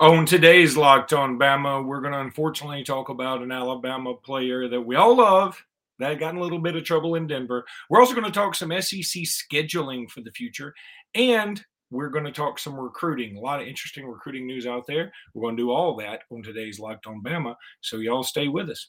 On today's Locked On Bama, we're going to unfortunately talk about an Alabama player that we all love that got in a little bit of trouble in Denver. We're also going to talk some SEC scheduling for the future, and we're going to talk some recruiting. A lot of interesting recruiting news out there. We're going to do all that on today's Locked On Bama. So y'all stay with us.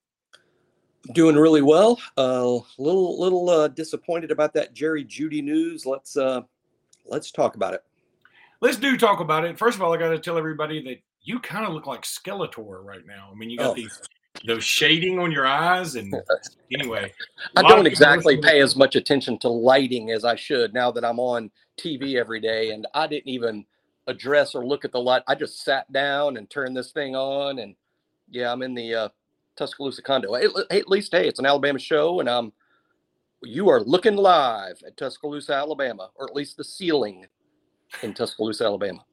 Doing really well. A uh, little little uh, disappointed about that Jerry Jeudy news. Let's uh, let's talk about it. Let's do talk about it. First of all, I got to tell everybody that you kind of look like Skeletor right now. I mean, you got oh. these those shading on your eyes, and anyway, I don't exactly pay as much attention to lighting as I should now that I'm on TV every day, and I didn't even address or look at the light. I just sat down and turned this thing on, and yeah, I'm in the uh, Tuscaloosa condo. Hey, at least, hey, it's an Alabama show, and um, you are looking live at Tuscaloosa, Alabama, or at least the ceiling in Tuscaloosa, Alabama.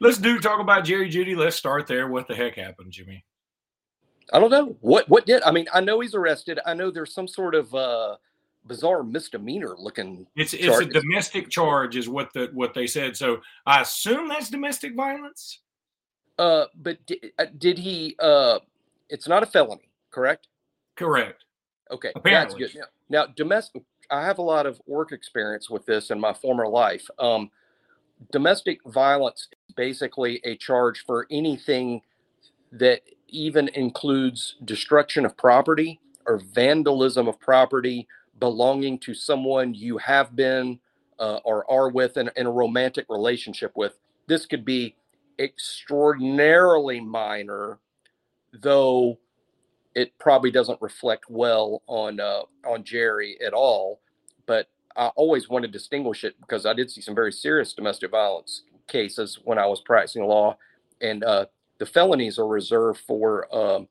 Let's do talk about Jerry Jeudy. Let's start there. What the heck happened, Jimmy? I don't know what what did. I mean, I know he's arrested. I know there's some sort of uh, bizarre misdemeanor looking. It's it's a domestic charge, is what the what they said. So I assume that's domestic violence. Uh, but did, uh, did he? Uh, it's not a felony, correct? Correct. Okay, Apparently. that's good. Now, now, domestic. I have a lot of work experience with this in my former life. Um, domestic violence is basically a charge for anything that even includes destruction of property or vandalism of property belonging to someone you have been uh, or are with in, in a romantic relationship with. This could be extraordinarily minor, though it probably doesn't reflect well on uh, on Jerry at all. But I always want to distinguish it because I did see some very serious domestic violence cases when I was practicing law, and uh, the felonies are reserved for um,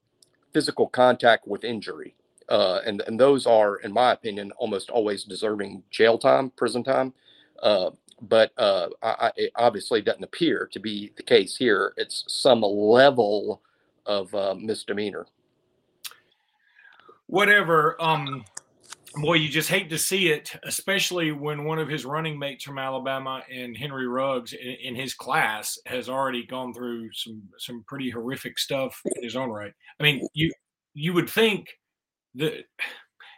physical contact with injury uh, and and those are, in my opinion, almost always deserving jail time, prison time. Uh, but uh, I, it obviously doesn't appear to be the case here. It's some level of uh, misdemeanor. Whatever. Um, boy, you just hate to see it, especially when one of his running mates from Alabama and Henry Ruggs in, in his class has already gone through some some pretty horrific stuff in his own right. I mean, you you would think that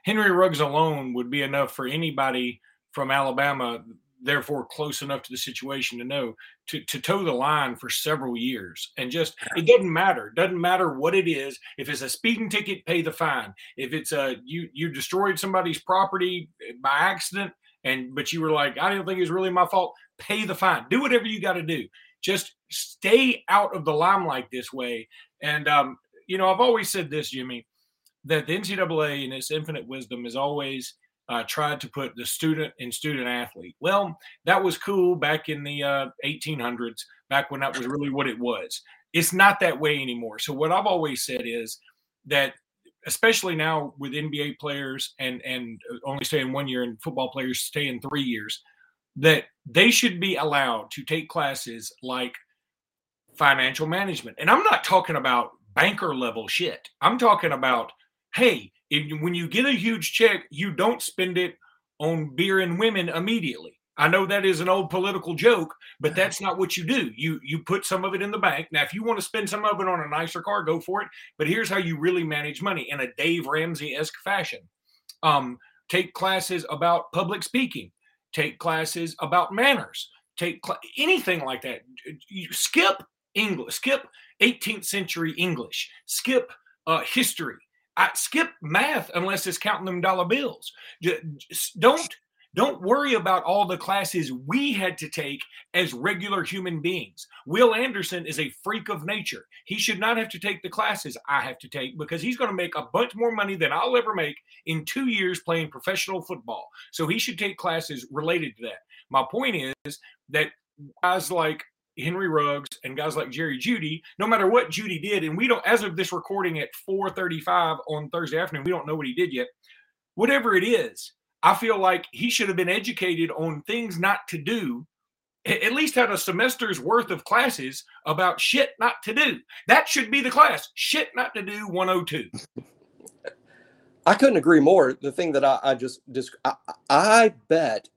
Henry Ruggs alone would be enough for anybody from Alabama, therefore close enough to the situation to know to, to toe the line for several years. And just it doesn't matter. Doesn't matter what it is. If it's a speeding ticket, pay the fine. If it's a you you destroyed somebody's property by accident and but you were like, I didn't think it was really my fault, pay the fine. Do whatever you got to do. Just stay out of the limelight this way. And um, you know, I've always said this, Jimmy that the NCAA, in its infinite wisdom, is always uh, tried to put the student and student athlete. Well, that was cool back in the uh, 1800s, back when that was really what it was. It's not that way anymore. So what I've always said is that, especially now with NBA players and and only staying one year, and football players staying three years, that they should be allowed to take classes like financial management. And I'm not talking about banker level shit. I'm talking about hey, if, when you get a huge check, you don't spend it on beer and women immediately. I know that is an old political joke, but that's not what you do. You you put some of it in the bank. Now, if you want to spend some of it on a nicer car, go for it. But here's how you really manage money in a Dave Ramsey esque fashion. Um, take classes about public speaking. Take classes about manners. Take cl- anything like that. You skip English. Skip 18th century English. Skip uh, history. I skip math unless it's counting them dollar bills. Don't don't worry about all the classes we had to take as regular human beings. Will Anderson is a freak of nature. He should not have to take the classes I have to take because he's going to make a bunch more money than I'll ever make in two years playing professional football. So he should take classes related to that. My point is that guys like Henry Ruggs and guys like Jerry Jeudy, no matter what Jeudy did, and we don't, as of this recording at 4:35 on Thursday afternoon, we don't know what he did yet. Whatever it is, I feel like he should have been educated on things not to do. At least had a semester's worth of classes about shit not to do. That should be the class. Shit not to do 102. I couldn't agree more. The thing that I, I just, I, I, bet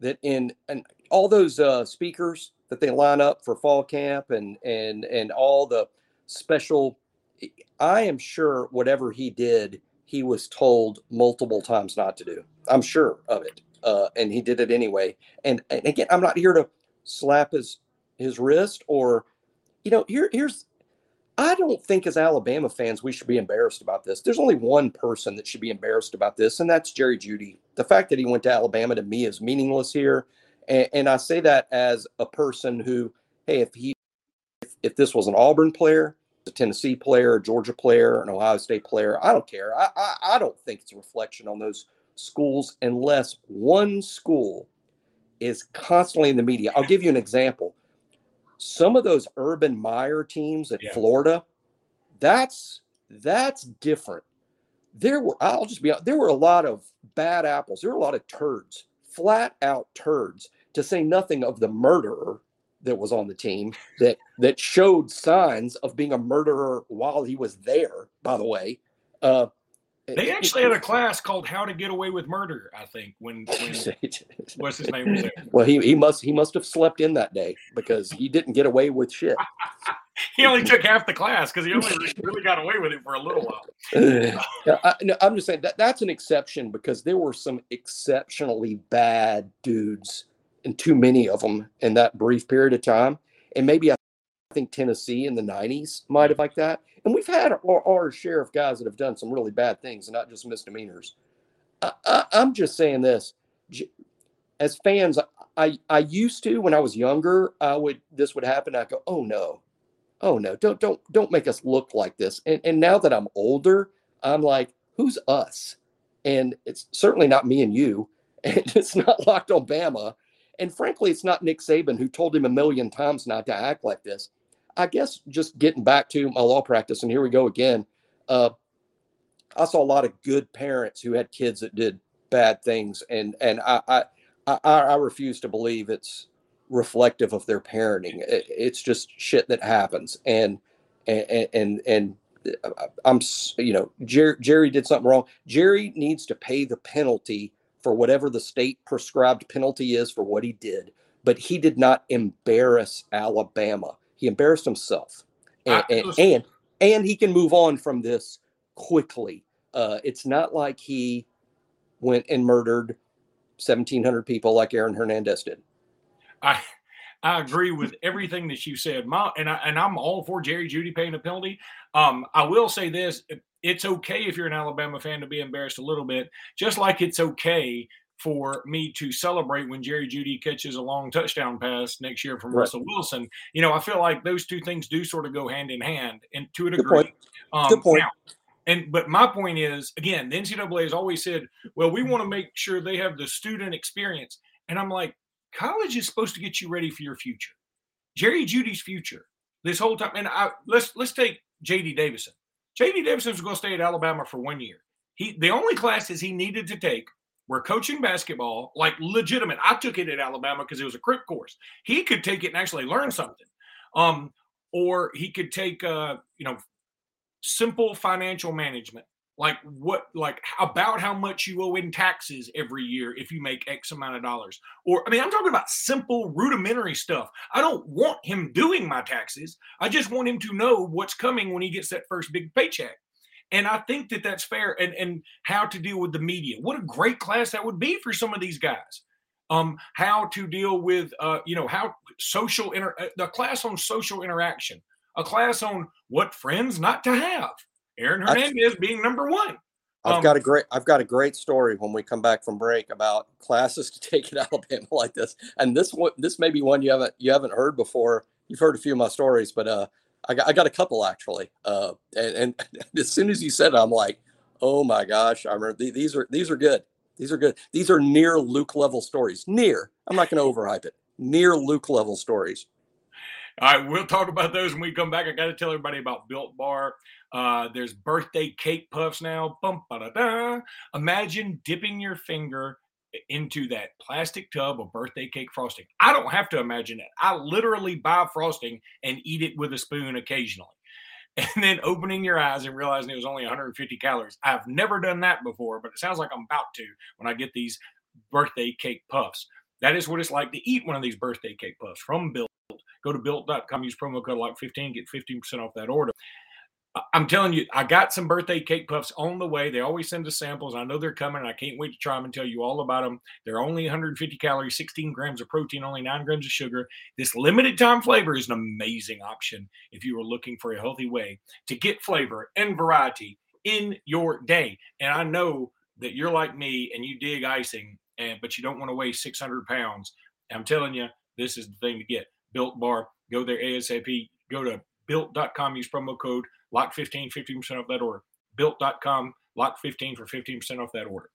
that in and all those uh, speakers that they line up for fall camp and and and all the special, I am sure whatever he did, he was told multiple times not to do. I'm sure of it, uh, and he did it anyway. And, and again, I'm not here to slap his his wrist or, you know, here here's I don't think as Alabama fans we should be embarrassed about this. There's only one person that should be embarrassed about this, and that's Jerry Jeudy. The fact that he went to Alabama to me is meaningless here, and, and I say that as a person who, hey, if he, if, if, this was an Auburn player, a Tennessee player, a Georgia player, an Ohio State player, I don't care. I, I, I don't think it's a reflection on those schools unless one school is constantly in the media. I'll give you an example some of those Urban Meyer teams at yeah. Florida, that's that's different. There were I'll just be there were a lot of bad apples. There were a lot of turds, flat out turds, to say nothing of the murderer that was on the team that that showed signs of being a murderer while he was there. By the way, uh, they actually had a class called "How to Get Away with Murder." I think when, when what's his name was there. Well, he he must he must have slept in that day because he didn't get away with shit. he only took half the class because he only really got away with it for a little while. I, no, I'm just saying that that's an exception because there were some exceptionally bad dudes and too many of them in that brief period of time. And maybe I think Tennessee in the 90s might have like that. And we've had our, our, share of guys that have done some really bad things and not just misdemeanors. I, I, I'm just saying this as fans, I, I used to when I was younger, I would this would happen. I go, oh no, oh no, don't don't don't make us look like this. And and now that I'm older, I'm like, who's us? And it's certainly not me and you, and it's not Locked on Bama, and frankly, it's not Nick Saban who told him a million times not to act like this. I guess just getting back to my law practice, and here we go again. Uh, I saw a lot of good parents who had kids that did bad things, and and I I I, I refuse to believe it's reflective of their parenting. It, it's just shit that happens, and and and and uh, I'm you know Jerry, Jerry did something wrong. Jerry needs to pay the penalty for whatever the state prescribed penalty is for what he did, but he did not embarrass Alabama. He embarrassed himself, and and, and, and he can move on from this quickly. Uh, it's not like he went and murdered 1,700 people like Aaron Hernandez did. I I agree with everything that you said, Ma, and I and I'm all for Jerry Jeudy paying a penalty. Um, I will say this: it's okay if you're an Alabama fan to be embarrassed a little bit, just like it's okay for me to celebrate when Jerry Jeudy catches a long touchdown pass next year from right. Russell Wilson. You know, I feel like those two things do sort of go hand in hand, and to a degree. Good point. Um, Good point. Now, and but my point is, again, the NCAA has always said, "Well, we want to make sure they have the student experience," and I'm like, college is supposed to get you ready for your future. Jerry Jeudy's future this whole time, and I let's let's take J.D. Davison. J.D. Davison was going to stay at Alabama for one year. He the only classes he needed to take were coaching basketball, like legitimate. I took it at Alabama because it was a crit course. He could take it and actually learn something. Um, or he could take uh, you know, simple financial management. Like what like about how much you owe in taxes every year if you make X amount of dollars. Or I mean, I'm talking about simple rudimentary stuff. I don't want him doing my taxes. I just want him to know what's coming when he gets that first big paycheck. And I think that that's fair. And and how to deal with the media. What a great class that would be for some of these guys. Um, how to deal with uh, you know how social inter uh, the class on social interaction, a class on what friends not to have. Aaron Hernandez I, being number one. I've um, got a great I've got a great story when we come back from break about classes to take at Alabama like this. And this one this may be one you haven't you haven't heard before. You've heard a few of my stories, but uh I got, I got a couple actually. Uh, and, and as soon as you said it, I'm like, oh my gosh, I remember th- these are these are good. These are good. These are near Luke level stories. Near. I'm not going to overhype it. Near Luke level stories. All right, we'll talk about those when we come back. I got to tell everybody about Built Bar. Uh, there's birthday cake puffs now. Bum, ba-da-da. Imagine dipping your finger into that plastic tub of birthday cake frosting. I don't have to imagine that. I literally buy frosting and eat it with a spoon occasionally. And then opening your eyes and realizing it was only 150 calories. I've never done that before, but it sounds like I'm about to when I get these birthday cake puffs. That is what it's like to eat one of these birthday cake puffs from Built. Go to built.com, use promo code like 15, get 15% off that order. I'm telling you, I got some birthday cake puffs on the way. They always send us samples. I know they're coming. I can't wait to try them and tell you all about them. They're only 150 calories, 16 grams of protein, only nine grams of sugar. This limited time flavor is an amazing option if you are looking for a healthy way to get flavor and variety in your day. And I know that you're like me and you dig icing, and but you don't want to weigh 600 pounds. I'm telling you, this is the thing to get. Built Bar. Go there ASAP. Go to built.com. Use promo code lock 15, 15% off that order. Built.com, lock 15 for 15% off that order.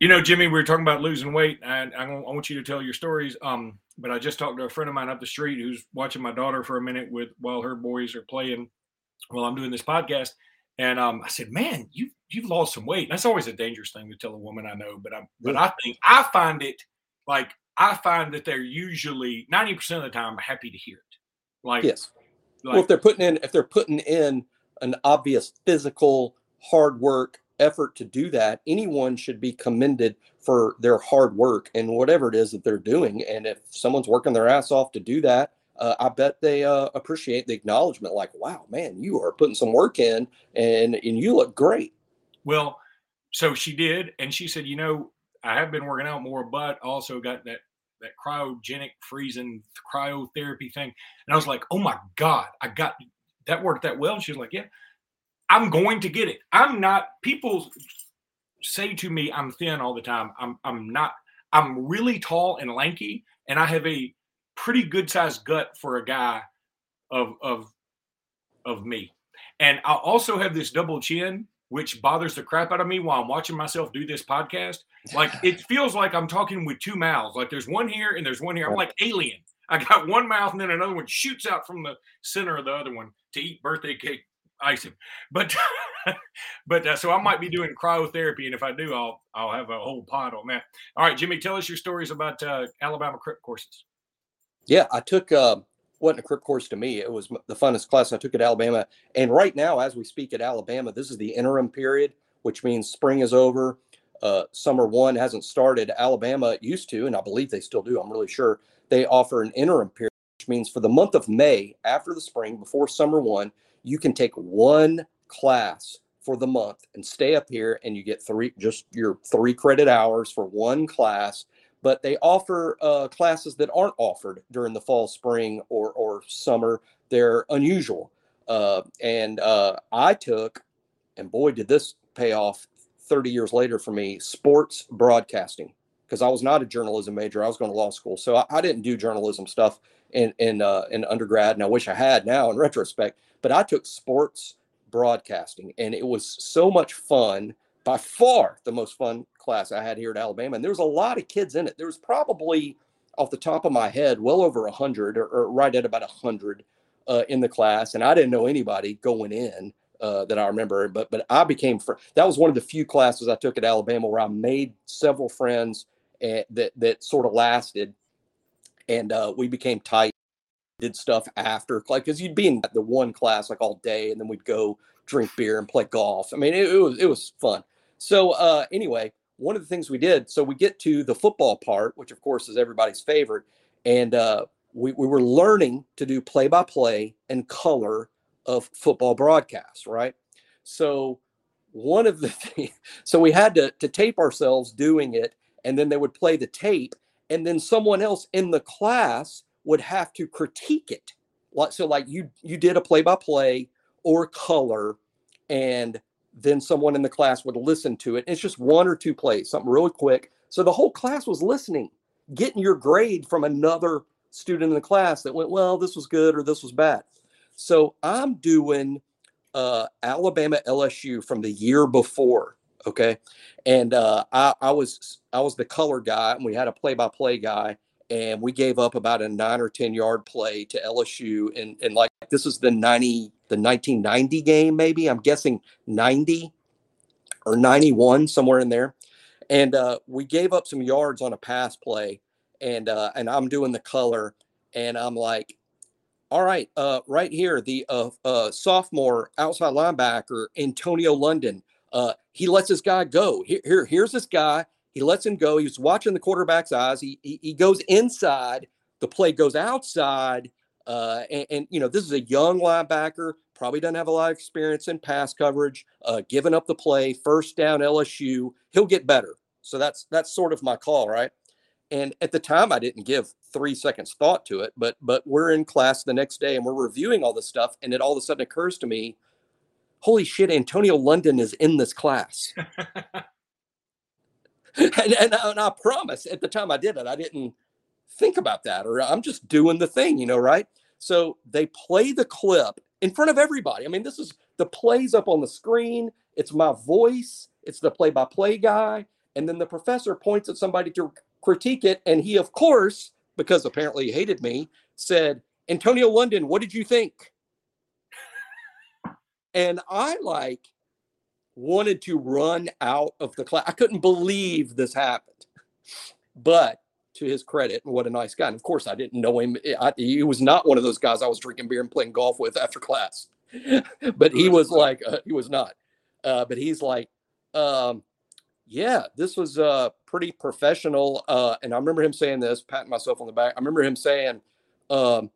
You know, Jimmy, we were talking about losing weight, and I, want you to tell your stories. Um, but I just talked to a friend of mine up the street who's watching my daughter for a minute with while her boys are playing while I'm doing this podcast. And um, I said, "Man, you you've lost some weight." And that's always a dangerous thing to tell a woman I know, but I but I think I find it like I find that they're usually ninety percent of the time happy to hear it. Like yes, like, well, if they're putting in, if they're putting in an obvious physical hard work effort to do that, anyone should be commended for their hard work and whatever it is that they're doing. And if someone's working their ass off to do that, uh, I bet they uh, appreciate the acknowledgement. Like, wow, man, you are putting some work in, and and you look great. Well, so she did, and she said, you know, I have been working out more, but also got that that cryogenic freezing cryotherapy thing. And I was like, oh my God, I got that worked that well. And she was like, yeah, I'm going to get it. I'm not, people say to me, I'm thin all the time. I'm, I'm not, I'm really tall and lanky, and I have a pretty good sized gut for a guy of, of, of me. And I also have this double chin which bothers the crap out of me while I'm watching myself do this podcast. Like it feels like I'm talking with two mouths. Like there's one here and there's one here. I'm like alien. I got one mouth and then another one shoots out from the center of the other one to eat birthday cake icing. But but uh, so I might be doing cryotherapy, and if I do, I'll I'll have a whole pod on that. All right, Jimmy, tell us your stories about uh, Alabama Crip courses. Yeah, I took uh, wasn't a crip course to me. It was the funnest class I took at Alabama. And right now, as we speak at Alabama, this is the interim period, which means spring is over. Uh, summer one hasn't started. Alabama used to, and I believe they still do. I'm really sure they offer an interim period, which means for the month of May, after the spring, before summer one, you can take one class for the month and stay up here, and you get three, just your three credit hours for one class but they offer uh, classes that aren't offered during the fall, spring, or or summer. They're unusual, uh, and uh, I took, and boy, did this pay off. Thirty years later for me, sports broadcasting, because I was not a journalism major. I was going to law school, so I, I didn't do journalism stuff in in uh, in undergrad, and I wish I had now in retrospect. But I took sports broadcasting, and it was so much fun by far the most fun class I had here at Alabama. And there was a lot of kids in it. There was probably, off the top of my head, well over 100 or, or right at about 100 uh, in the class. And I didn't know anybody going in uh, that I remember. But but I became, fr- that was one of the few classes I took at Alabama where I made several friends eh, that, that sort of lasted. And uh, we became tight, did stuff after, like, because you'd be in the one class like all day and then we'd go drink beer and play golf. I mean, it, it was it was fun. So uh, anyway, one of the things we did, so we get to the football part, which of course is everybody's favorite, and uh, we, we were learning to do play by play and color of football broadcasts, right? So one of the things, so we had to, to tape ourselves doing it, and then they would play the tape, and then someone else in the class would have to critique it. So like you you did a play by play or color, and then someone in the class would listen to it. It's just one or two plays, something really quick. So the whole class was listening, getting your grade from another student in the class that went, well, this was good or this was bad. So I'm doing uh, Alabama LSU from the year before. Okay. And uh, I, I was I was the color guy and we had a play by play guy. and we gave up about a nine or ten yard play to LSU, and and like this is the ninety the nineteen ninety game maybe I'm guessing ninety or ninety one somewhere in there, and uh, we gave up some yards on a pass play, and uh, and I'm doing the color, and I'm like, all right, uh, right here the uh, uh, sophomore outside linebacker Antonio London. Uh, he lets this guy go. Here, here, here's this guy he lets him go. He was watching the quarterback's eyes. He he, he goes inside. The play goes outside. Uh, and, and, you know this is a young linebacker. Probably doesn't have a lot of experience in pass coverage. Uh, giving up the play, first down LSU. He'll get better. So that's that's sort of my call, right? And at the time, I didn't give three seconds thought to it. But but we're in class the next day and we're reviewing all this stuff, and it all of a sudden occurs to me, holy shit, Antonio London is in this class. and, and, and, I promise at the time I did it, I didn't think about that, or I'm just doing the thing, you know, right? So they play the clip in front of everybody. I mean, this is the plays up on the screen, it's my voice, it's the play by play guy. And then the professor points at somebody to critique it. And he, of course, because apparently he hated me, said, Antonio London, what did you think? And I like wanted to run out of the class. I couldn't believe this happened. But to his credit, and what a nice guy. And of course, I didn't know him. I, he was not one of those guys I was drinking beer and playing golf with after class. but he was like, uh, he was not. Uh, but he's like, um, yeah, this was uh, pretty professional. Uh, and I remember him saying this, patting myself on the back. I remember him saying, um,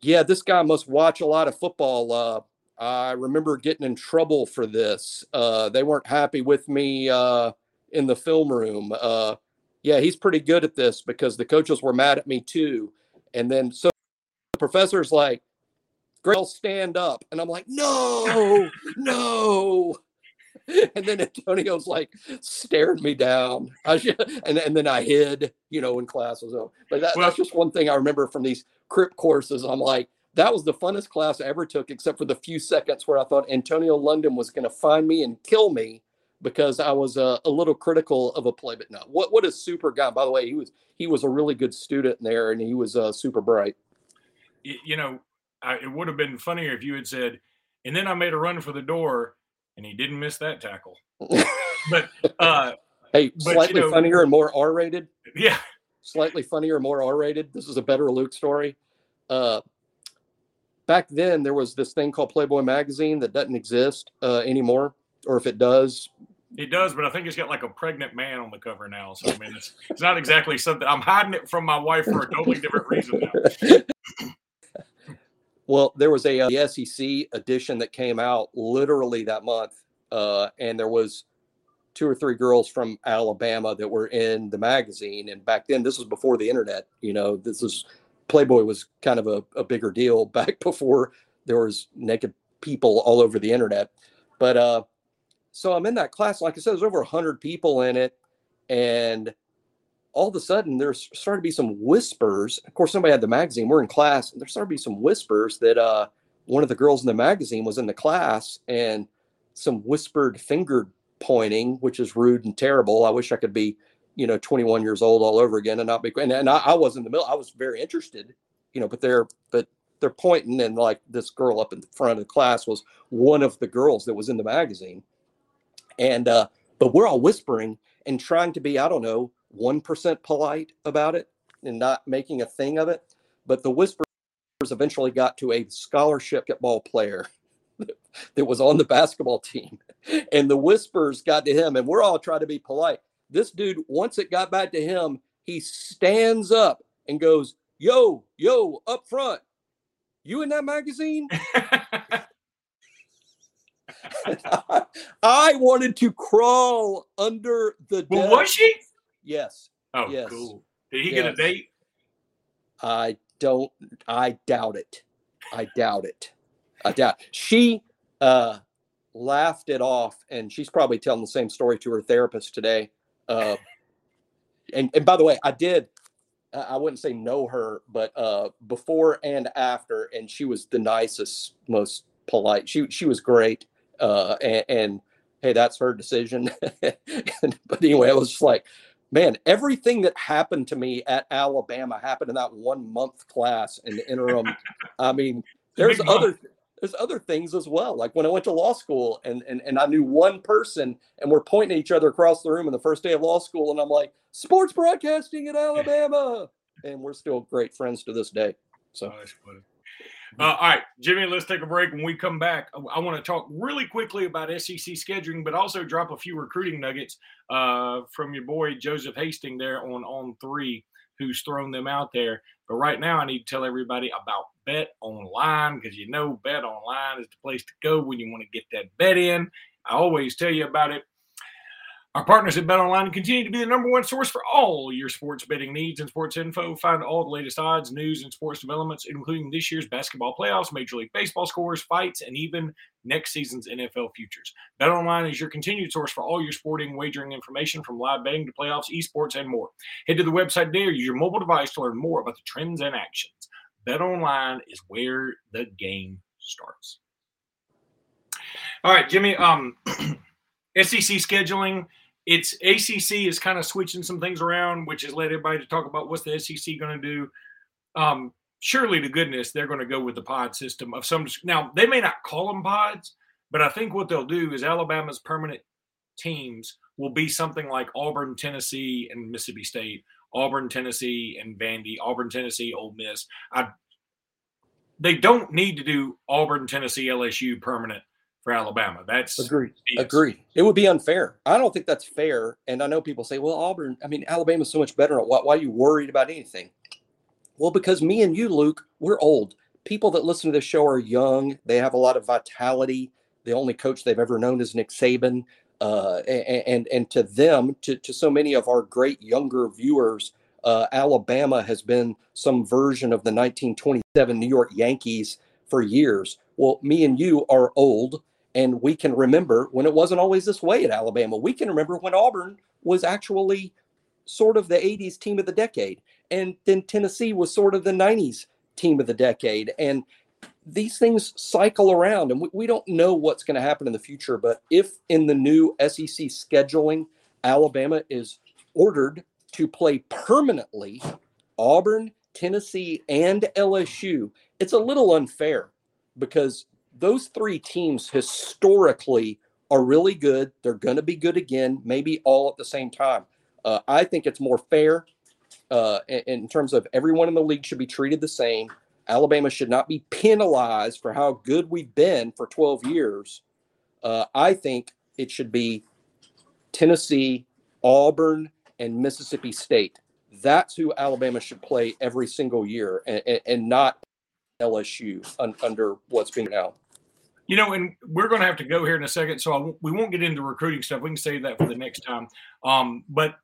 yeah, this guy must watch a lot of football. Uh, I remember getting in trouble for this. Uh, they weren't happy with me uh, in the film room. Uh, yeah, he's pretty good at this because the coaches were mad at me too. And then so the professor's like, Greg, stand up. And I'm like, no, no. And then Antonio's like stared me down. I should, and, and then I hid, you know, in classes. But that, well, that's just one thing I remember from these crip courses. I'm like, that was the funnest class I ever took, except for the few seconds where I thought Antonio London was going to find me and kill me because I was uh, a little critical of a play. But no, what what a super guy! By the way, he was he was a really good student there, and he was uh, super bright. You know, I, it would have been funnier if you had said, and then I made a run for the door, and he didn't miss that tackle. but uh, hey, but, slightly you know, funnier and more R rated. Yeah, slightly funnier, more R rated. This is a better Luke story. Uh, back then there was this thing called Playboy magazine that doesn't exist uh, anymore, or if it does, it does, but I think it's got like a pregnant man on the cover now. So I mean, it's, it's not exactly something I'm hiding it from my wife for a totally different reason now. well, there was a uh, the SEC edition that came out literally that month, uh, and there was two or three girls from Alabama that were in the magazine. And back then, this was before the internet. You know, this was Playboy was kind of a, a bigger deal back before there was naked people all over the internet. But uh, so I'm in that class. Like I said, there's over hundred people in it, and all of a sudden there's started to be some whispers. Of course, somebody had the magazine. We're in class, and there started to be some whispers that uh, one of the girls in the magazine was in the class, and some whispered finger pointing, which is rude and terrible. I wish I could be you know 21 years old all over again and not be and, and I, I was in the middle i was very interested you know but they're but they're pointing and like this girl up in the front of the class was one of the girls that was in the magazine and uh but we're all whispering and trying to be i don't know 1% polite about it and not making a thing of it but the whispers eventually got to a scholarship ball player that was on the basketball team. And the whispers got to him and we're all trying to be polite. This dude, once it got back to him, he stands up and goes, Yo, yo, up front, you in that magazine? I, wanted to crawl under the well, was she? Yes. Oh, yes. cool. Did he yes. get a date? I don't. I doubt it. I doubt it. I doubt. She uh, laughed it off, and she's probably telling the same story to her therapist today. Uh, and and by the way, I did. I wouldn't say know her, but uh, before and after, and she was the nicest, most polite. She she was great, uh, and, and hey, that's her decision. but anyway, I was just like, man, everything that happened to me at Alabama happened in that one month class in the interim. I mean, there's other there's other things as well. Like when I went to law school and, and and I knew one person and we're pointing at each other across the room in the first day of law school, and I'm like, sports broadcasting in Alabama. And we're still great friends to this day. So oh, uh, all right, Jimmy, let's take a break. When we come back, I want to talk really quickly about SEC scheduling, but also drop a few recruiting nuggets uh, from your boy Joseph Hasting there on on three, who's thrown them out there. But right now, I need to tell everybody about Bet Online because you know Bet Online is the place to go when you want to get that bet in. I always tell you about it. Our partners at BetOnline continue to be the number one source for all your sports betting needs and sports info. Find all the latest odds, news, and sports developments, including this year's basketball playoffs, Major League Baseball scores, fights, and even next season's NFL futures. BetOnline is your continued source for all your sporting wagering information from live betting to playoffs, esports, and more. Head to the website there, use your mobile device to learn more about the trends and actions. BetOnline is where the game starts. All right, Jimmy. Um, SEC scheduling it's ACC is kind of switching some things around, which has led everybody to talk about what's the SEC going to do. Um, surely to goodness, they're going to go with the pod system of some. Now they may not call them pods, but I think what they'll do is Alabama's permanent teams will be something like Auburn, Tennessee, and Mississippi State, Auburn, Tennessee, and Vandy, Auburn, Tennessee, Ole Miss. I, they don't need to do Auburn, Tennessee, LSU permanent for Alabama. That's agree. Agree. It would be unfair. I don't think that's fair. And I know people say, "Well, Auburn. I mean, Alabama's so much better. Why, why are you worried about anything?" Well, because me and you, Luke, we're old. People that listen to this show are young. They have a lot of vitality. The only coach they've ever known is Nick Saban. Uh, and, and and to them, to, to so many of our great younger viewers, uh, Alabama has been some version of the 1927 New York Yankees for years. Well, me and you are old and we can remember when it wasn't always this way at Alabama. We can remember when Auburn was actually sort of the 80s team of the decade. And then Tennessee was sort of the 90s team of the decade. And these things cycle around, and we, we don't know what's going to happen in the future. But if in the new SEC scheduling, Alabama is ordered to play permanently Auburn, Tennessee, and LSU, it's a little unfair because those three teams historically are really good. They're going to be good again, maybe all at the same time. Uh, I think it's more fair uh, in, in, terms of everyone in the league should be treated the same. Alabama should not be penalized for how good we've been for 12 years. Uh, I think it should be Tennessee, Auburn, and Mississippi State. That's who Alabama should play every single year, and, and, and not LSU un, under what's being now. You know, and we're going to have to go here in a second, so w- we won't get into recruiting stuff. We can save that for the next time. Um, but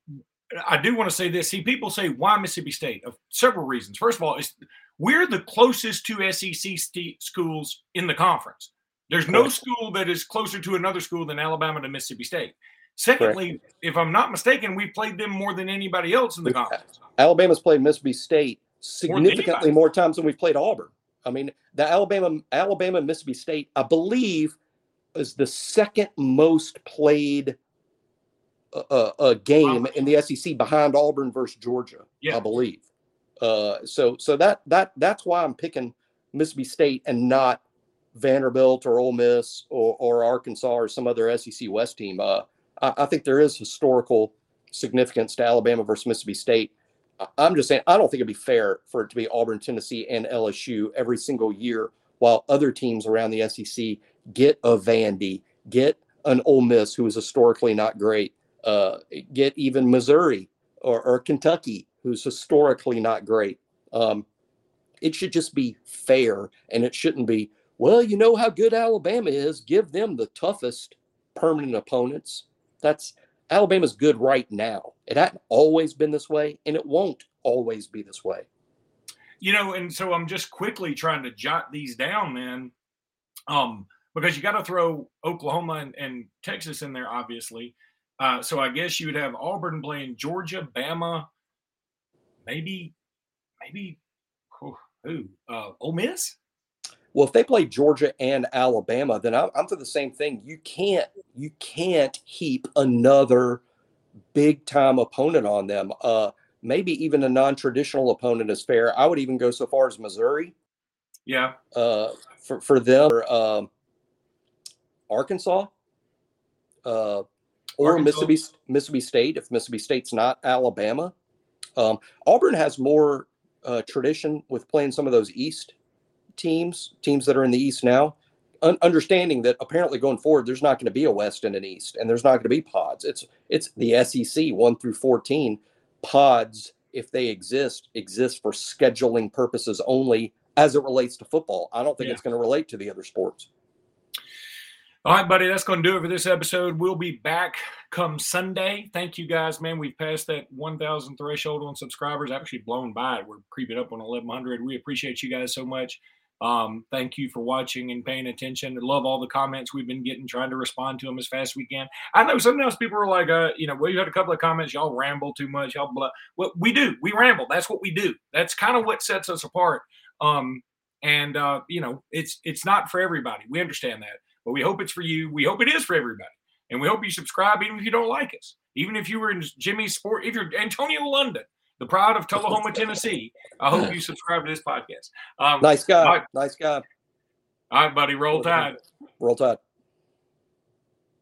I do want to say this. See, people say why Mississippi State? Of several reasons. First of all, it's we're the closest to SEC st- schools in the conference. There's no school that is closer to another school than Alabama to Mississippi State. Secondly, Correct. if I'm not mistaken, we played them more than anybody else in the conference. Alabama's played Mississippi State significantly more, more times than we've played Auburn. I mean, the Alabama Alabama Mississippi State, I believe, is the second most played uh, uh, uh game in the SEC behind Auburn versus Georgia. Yeah. I believe. Uh, so so that that that's why I'm picking Mississippi State and not Vanderbilt or Ole Miss or, or Arkansas or some other SEC West team. Uh, I, I think there is historical significance to Alabama versus Mississippi State I'm just saying, I don't think it'd be fair for it to be Auburn, Tennessee, and LSU every single year, while other teams around the SEC get a Vandy, get an Ole Miss, who is historically not great, uh, get even Missouri or, or, Kentucky, who's historically not great. Um, it should just be fair, and it shouldn't be, well, you know how good Alabama is, give them the toughest permanent opponents. That's Alabama's good right now. It hasn't always been this way, and it won't always be this way. You know, and so I'm just quickly trying to jot these down, then, um, because you got to throw Oklahoma and, and, Texas in there, obviously. Uh, so I guess you would have Auburn playing Georgia, Bama, maybe, maybe who? who uh, Ole Miss. Well, if they play Georgia and Alabama, then I'm, I'm for the same thing. You can't you can't heap another big time opponent on them. Uh, maybe even a non traditional opponent is fair. I would even go so far as Missouri. Yeah. Uh, for, for them, or, uh, Arkansas, uh, or Arkansas. Mississippi Mississippi State if Mississippi State's not Alabama. Um, Auburn has more uh, tradition with playing some of those East teams, teams that are in the East now. Un- understanding that apparently going forward, there's not going to be a West and an East, and there's not going to be pods. It's it's the SEC one through fourteen. Pods, if they exist, exist for scheduling purposes only as it relates to football. I don't think Yeah. it's going to relate to the other sports. All right, buddy, that's going to do it for this episode. We'll be back come Sunday. Thank you guys, man. We've passed that 1,000 threshold on subscribers. Actually, blown by it. We're creeping up on 1,100. We appreciate you guys so much. Um, thank you for watching and paying attention. I love all the comments we've been getting, trying to respond to them as fast as we can. I know sometimes people are like, uh, you know, well, you had a couple of comments, y'all ramble too much, y'all blah. Well, we do. We ramble. That's what we do. That's kind of what sets us apart. Um, and uh, you know, it's it's not for everybody. We understand that but we hope it's for you. We hope it is for everybody. And we hope you subscribe even if you don't like us. Even if you were in Jimmy's sport, if you're Antonio London, the pride of Tullahoma, Tennessee, I hope you subscribe to this podcast. Um, Nice guy. All right. Nice guy. all right, buddy, roll tide. Roll Tide.